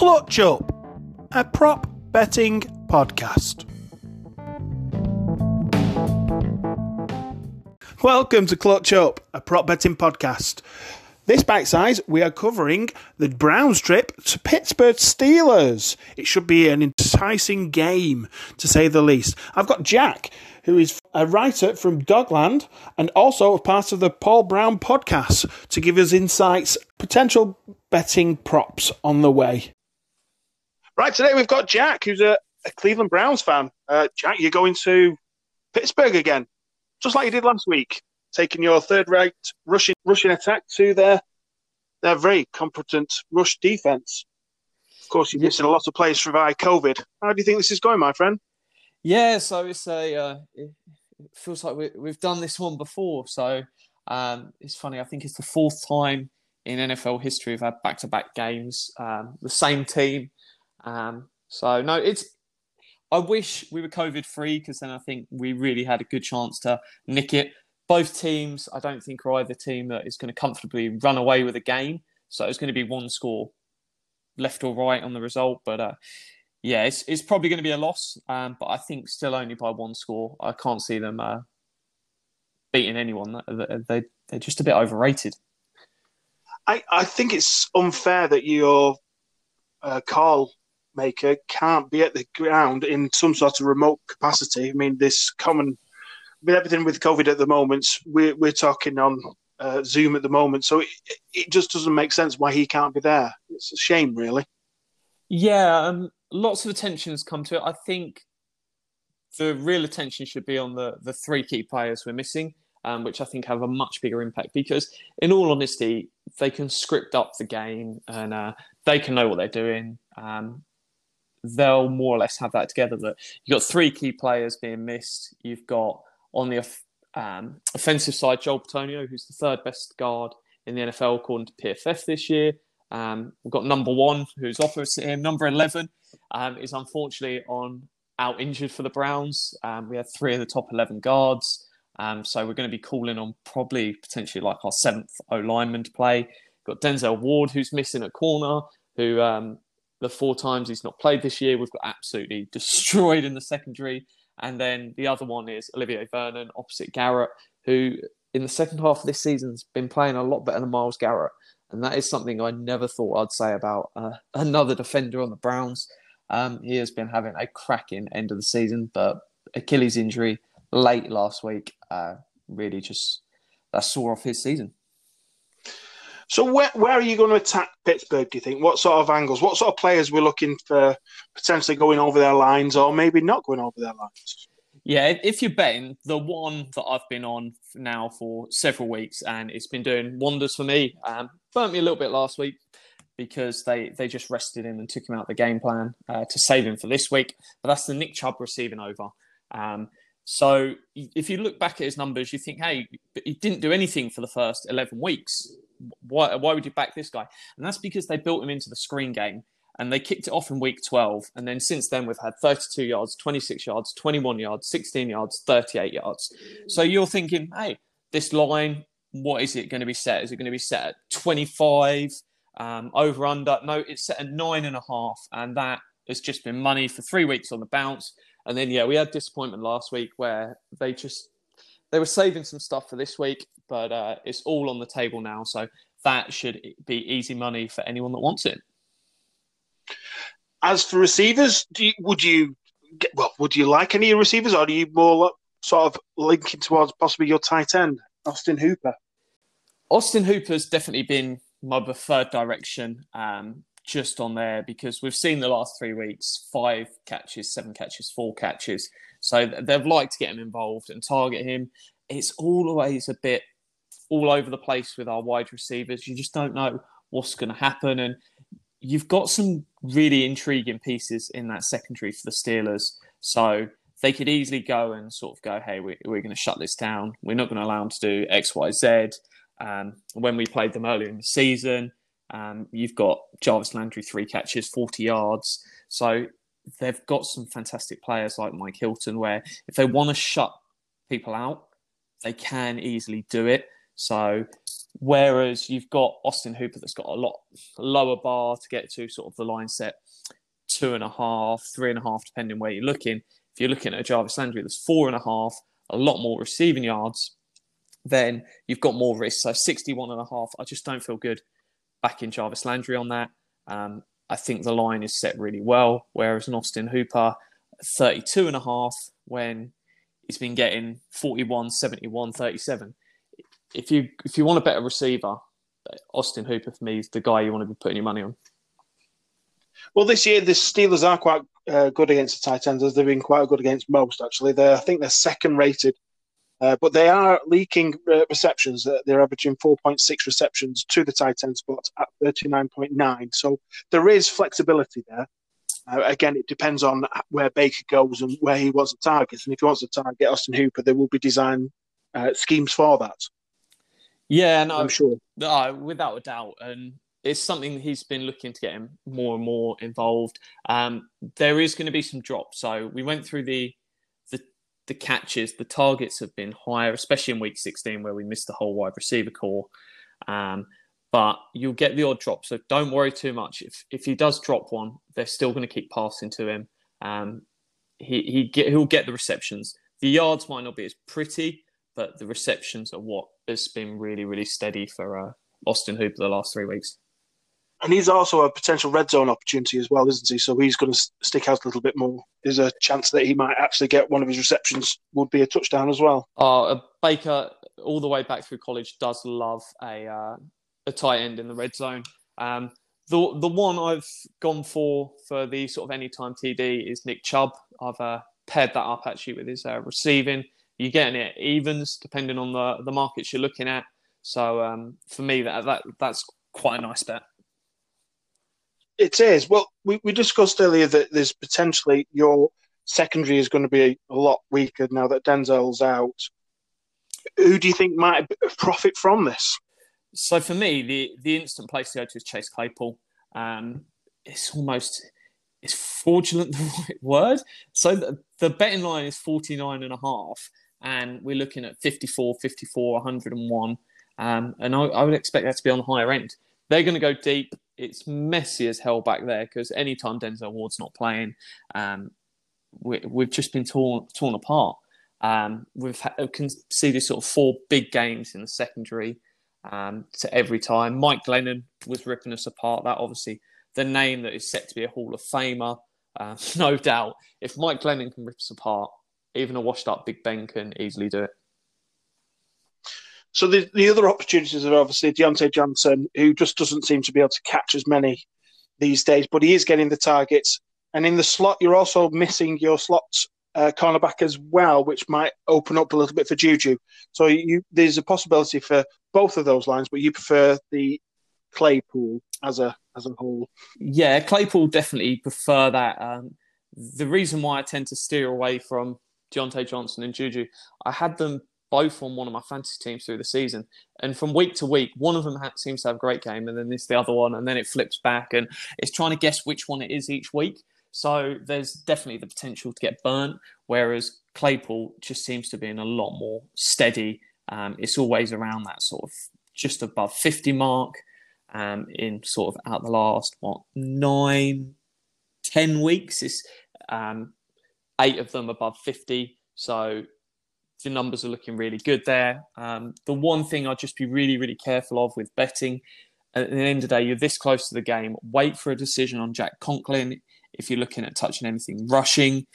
Clutch Up, a prop betting podcast. Welcome to Clutch Up, a prop betting podcast. This bite size, we are covering the Browns trip to Pittsburgh Steelers. It should be an enticing game, to say the least. I've got Jack, who is a writer from Dogland and also a part of the Paul Brown podcast to give us insights, potential betting props on the way. Right, today we've got Jack, who's a, a Cleveland Browns fan. Uh, Jack, you're going to Pittsburgh again, just like you did last week, taking your third-rate rushing rushing attack to their their very competent rush defense. Of course, you're missing a lot of players via COVID. How do you think this is going, my friend? Yeah, so it's a uh, it feels like we, we've done this one before. So um, it's funny. I think it's the fourth time in NFL history we've had back-to-back games, um, the same team. Um, so no, it's. I wish we were COVID free because then I think we really had a good chance to nick it. Both teams, I don't think are either team that is going to comfortably run away with a game. So it's going to be one score, left or right on the result. But uh, yeah, it's, it's probably going to be a loss, um, but I think still only by one score. I can't see them uh, beating anyone. They, they're just a bit overrated. I, I think it's unfair that your uh, call maker can't be at the ground in some sort of remote capacity. I mean, this common with everything with COVID at the moment, we're we're talking on uh, Zoom at the moment, so it, it just doesn't make sense why he can't be there. It's a shame, really. Yeah, um, lots of attention has come to it. I think the real attention should be on the the three key players we're missing, um, which I think have a much bigger impact because, in all honesty, they can script up the game and uh, they can know what they're doing. Um, they'll more or less have that together. That you've got three key players being missed. You've got on the um, offensive side Joel Bitonio, who's the third best guard in the NFL according to PFF this year. Um, we've got number one, who's opposite him. Number 11 um, is unfortunately on out injured for the Browns. Um, we have three of the top 11 guards. Um, so we're going to be calling on probably potentially like our seventh O lineman to play. We've got Denzel Ward, who's missing at corner, who um, the four times he's not played this year, we've got absolutely destroyed in the secondary. And then the other one is Olivier Vernon opposite Garrett, who in the second half of this season has been playing a lot better than Myles Garrett. And that is something I never thought I'd say about uh, another defender on the Browns. Um, he has been having a cracking end of the season, but Achilles injury late last week uh, really just that saw off his season. So where where are you going to attack Pittsburgh? Do you think? What sort of angles? What sort of players we're looking for potentially going over their lines, or maybe not going over their lines? Yeah, if you're betting, the one that I've been on now for several weeks and it's been doing wonders for me. Um, burnt me a little bit last week because they, they just rested him and took him out the game plan uh, to save him for this week. But that's the Nick Chubb receiving over. Um, so if you look back at his numbers, you think, hey, he didn't do anything for the first 11 weeks. Why, why would you back this guy? And that's because they built him into the screen game and they kicked it off in week 12. And then since then, we've had 32 yards, 26 yards, 21 yards, 16 yards, 38 yards. So you're thinking, hey, this line, what is it going to be set? Is it going to be set at 25, um, over under? No, it's set at nine and a half. And that has just been money for three weeks on the bounce. And then, yeah, we had disappointment last week where they just they were saving some stuff for this week, but uh, it's all on the table now. So that should be easy money for anyone that wants it. As for receivers, you, would you get, well? Would you like any receivers, or are you more sort of linking towards possibly your tight end, Austin Hooper? Austin Hooper's definitely been my preferred direction, um, just on there because we've seen the last three weeks five catches, seven catches, four catches. So they've liked to get him involved and target him. It's always a bit all over the place with our wide receivers. You just don't know what's going to happen, and you've got some really intriguing pieces in that secondary for the Steelers. So they could easily go and sort of go, hey, we, are going to shut this down. We're not going to allow them to do X, Y, Z. Um, when we played them earlier in the season, um, you've got Jarvis Landry, three catches, 40 yards. So they've got some fantastic players like Mike Hilton, where if they want to shut people out, they can easily do it. So Whereas you've got Austin Hooper that's got a lot lower bar to get to, sort of the line set two and a half, three and a half, depending where you're looking. If you're looking at Jarvis Landry, there's four and a half, a lot more receiving yards, then you've got more risk. So 61 and a half, I just don't feel good backing Jarvis Landry on that. Um, I think the line is set really well, whereas an Austin Hooper, 32 and a half when he's been getting 41, 71, 37. If you if you want a better receiver, Austin Hooper for me is the guy you want to be putting your money on. Well, this year the Steelers are quite uh, good against the tight ends, as they've been quite good against most. Actually, they I think they're second rated, uh, but they are leaking uh, receptions. they're averaging 4.6 receptions to the tight end spot at 39.9. So there is flexibility there. Uh, again, it depends on where Baker goes and where he wants to target. And if he wants to target Austin Hooper, there will be design uh, schemes for that. Yeah, no, I'm sure. No, without a doubt. And it's something he's been looking to get him more and more involved. Um, there is going to be some drops. So we went through the, the catches. The targets have been higher, especially in week 16 where we missed the whole wide receiver corps. Um, but you'll get the odd drop. So don't worry too much. If if he does drop one, they're still going to keep passing to him. Um, he he get, he'll get the receptions. The yards might not be as pretty, but the receptions are what has been really really steady for uh, Austin Hooper the last three weeks. And he's also a potential red zone opportunity as well, isn't he? So he's going to stick out a little bit more. There's a chance that he might actually get one of his receptions would be a touchdown as well. Uh, Baker, all the way back through college, does love a uh, a tight end in the red zone. Um, the the one I've gone for for the sort of anytime TD is Nick Chubb. I've uh, paired that up actually with his uh, receiving. You're getting it evens depending on the the markets you're looking at. So um, for me, that that that's quite a nice bet. It is. Well, we, we discussed earlier that there's potentially your secondary is going to be a lot weaker now that Denzel's out. Who do you think might profit from this? So for me, the the instant place to go to is Chase Claypool. Um, it's almost is fraudulent the right word? So the, the, betting line is 49 and a half, and we're looking at 54, 54, 101. Um, and I, I, would expect that to be on the higher end. They're going to go deep. It's messy as hell back there because anytime Denzel Ward's not playing, um, we, have just been torn torn apart. Um, we've can see this sort of four big games in the secondary um, to every time. Mike Glennon was ripping us apart. That obviously the name that is set to be a Hall of Famer, uh, no doubt. If Mike Glennon can rip us apart, even a washed up Big Ben can easily do it. So the, the other opportunities are obviously Diontae Johnson, who just doesn't seem to be able to catch as many these days, but he is getting the targets. And in the slot, you're also missing your slot uh, cornerback as well, which might open up a little bit for Juju. So you, there's a possibility for both of those lines, but you prefer the Claypool as a as a whole. Yeah, Claypool definitely prefer that. Um, the reason why I tend to steer away from Diontae Johnson and Juju, I had them both on one of my fantasy teams through the season, and from week to week, one of them ha- seems to have a great game, and then this the other one, and then it flips back, and it's trying to guess which one it is each week. So there's definitely the potential to get burnt, whereas Claypool just seems to be in a lot more steady. Um, it's always around that sort of just above 50 mark um, in sort of out the last, what, nine, ten weeks. It's um, eight of them above 50. So the numbers are looking really good there. Um, the one thing I'd just be really, really careful of with betting at the end of the day, you're this close to the game. Wait for a decision on Jack Conklin if you're looking at touching anything rushing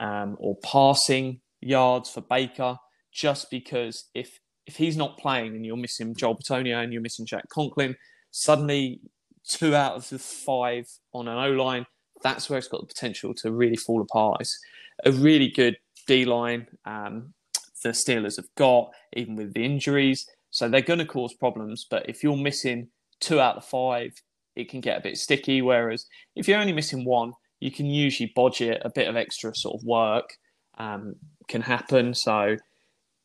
um, or passing yards for Baker, just because if if he's not playing and you're missing Joel Bitonio and you're missing Jack Conklin, suddenly two out of the five on an O line, that's where it's got the potential to really fall apart. It's a really good D line um, the Steelers have got, even with the injuries. So they're going to cause problems. But if you're missing two out of five, it can get a bit sticky. Whereas if you're only missing one, you can usually budget a bit of extra sort of work um, can happen. So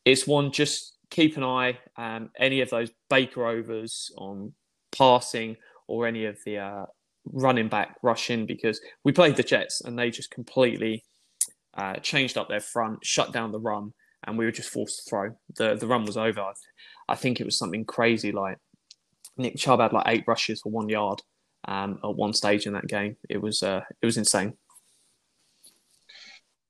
it's one just keep an eye um, any of those Baker overs on passing or any of the uh, running back rushing because we played the Jets and they just completely uh, changed up their front, shut down the run, and we were just forced to throw. the The run was over. I think it was something crazy like Nick Chubb had like eight rushes for one yard um, at one stage in that game. It was uh, it was insane.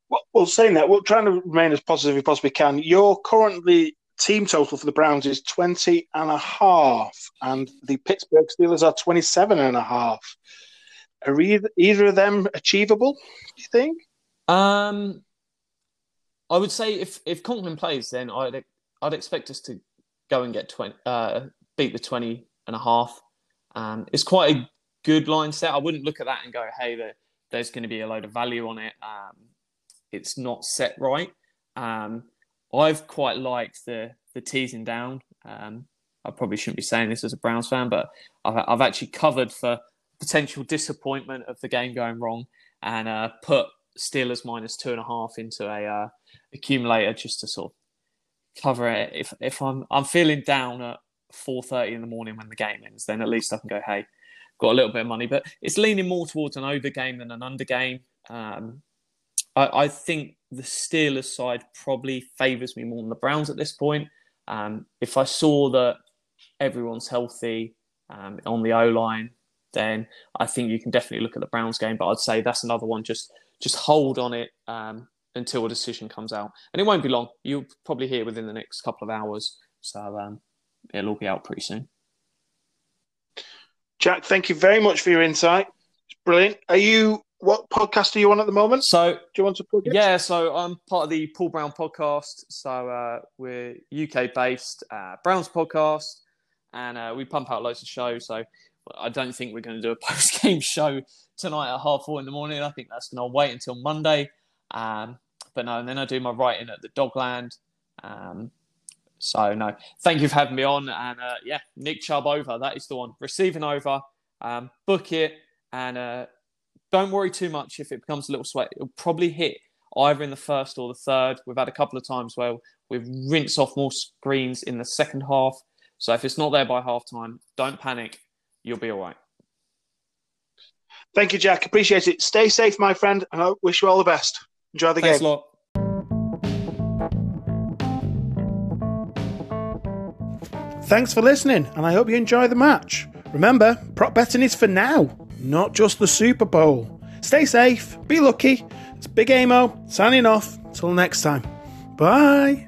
Well, well, saying that, we're trying to remain as positive as we possibly can. Your currently team total for the Browns is 20 and a half, and the Pittsburgh Steelers are 27 and a half. Are either, either of them achievable, do you think? Um, I would say if, if Conklin plays, then I'd, I'd expect us to go and get 20, uh, beat the 20 and a half. Um, it's quite a good line set. I wouldn't look at that and go, hey, there, there's going to be a load of value on it. Um, it's not set right. Um, I've quite liked the the teasing down. Um, I probably shouldn't be saying this as a Browns fan, but I've, I've actually covered for potential disappointment of the game going wrong and uh, put Steelers minus two and a half into a uh, accumulator just to sort of cover it. If if I'm I'm feeling down at four thirty in the morning when the game ends, then at least I can go, hey, got a little bit of money. But it's leaning more towards an over game than an under game. Um, I, I think the Steelers side probably favours me more than the Browns at this point. Um, if I saw that everyone's healthy um, on the O line, then I think you can definitely look at the Browns game. But I'd say that's another one. Just just hold on it um, until a decision comes out, and it won't be long. You'll probably hear within the next couple of hours. So um, it'll all be out pretty soon. Jack, thank you very much for your insight. It's brilliant. Are you what podcast are you on at the moment? So, do you want to plug it? Yeah, so I'm part of the Paul Brown podcast. So uh, we're UK based uh, Browns podcast, and uh, we pump out loads of shows. So I don't think we're going to do a post game show tonight at half four in the morning. I think that's going to wait until Monday. Um, but no, and then I do my writing at the Dogland. Um, so no, thank you for having me on. And uh, yeah, Nick Chubb over. That is the one. Receiving over. Um, book it and uh, don't worry too much if it becomes a little sweat. It'll probably hit either in the first or the third. We've had a couple of times where we've rinsed off more screens in the second half. So if it's not there by half time, don't panic. You'll be all right. Thank you, Jack. Appreciate it. Stay safe, my friend, and I wish you all the best. Enjoy the Thanks game. A lot. Thanks for listening, and I hope you enjoy the match. Remember, prop betting is for now not just the Super Bowl. Stay safe, be lucky. It's Big Amo signing off. Till next time. Bye.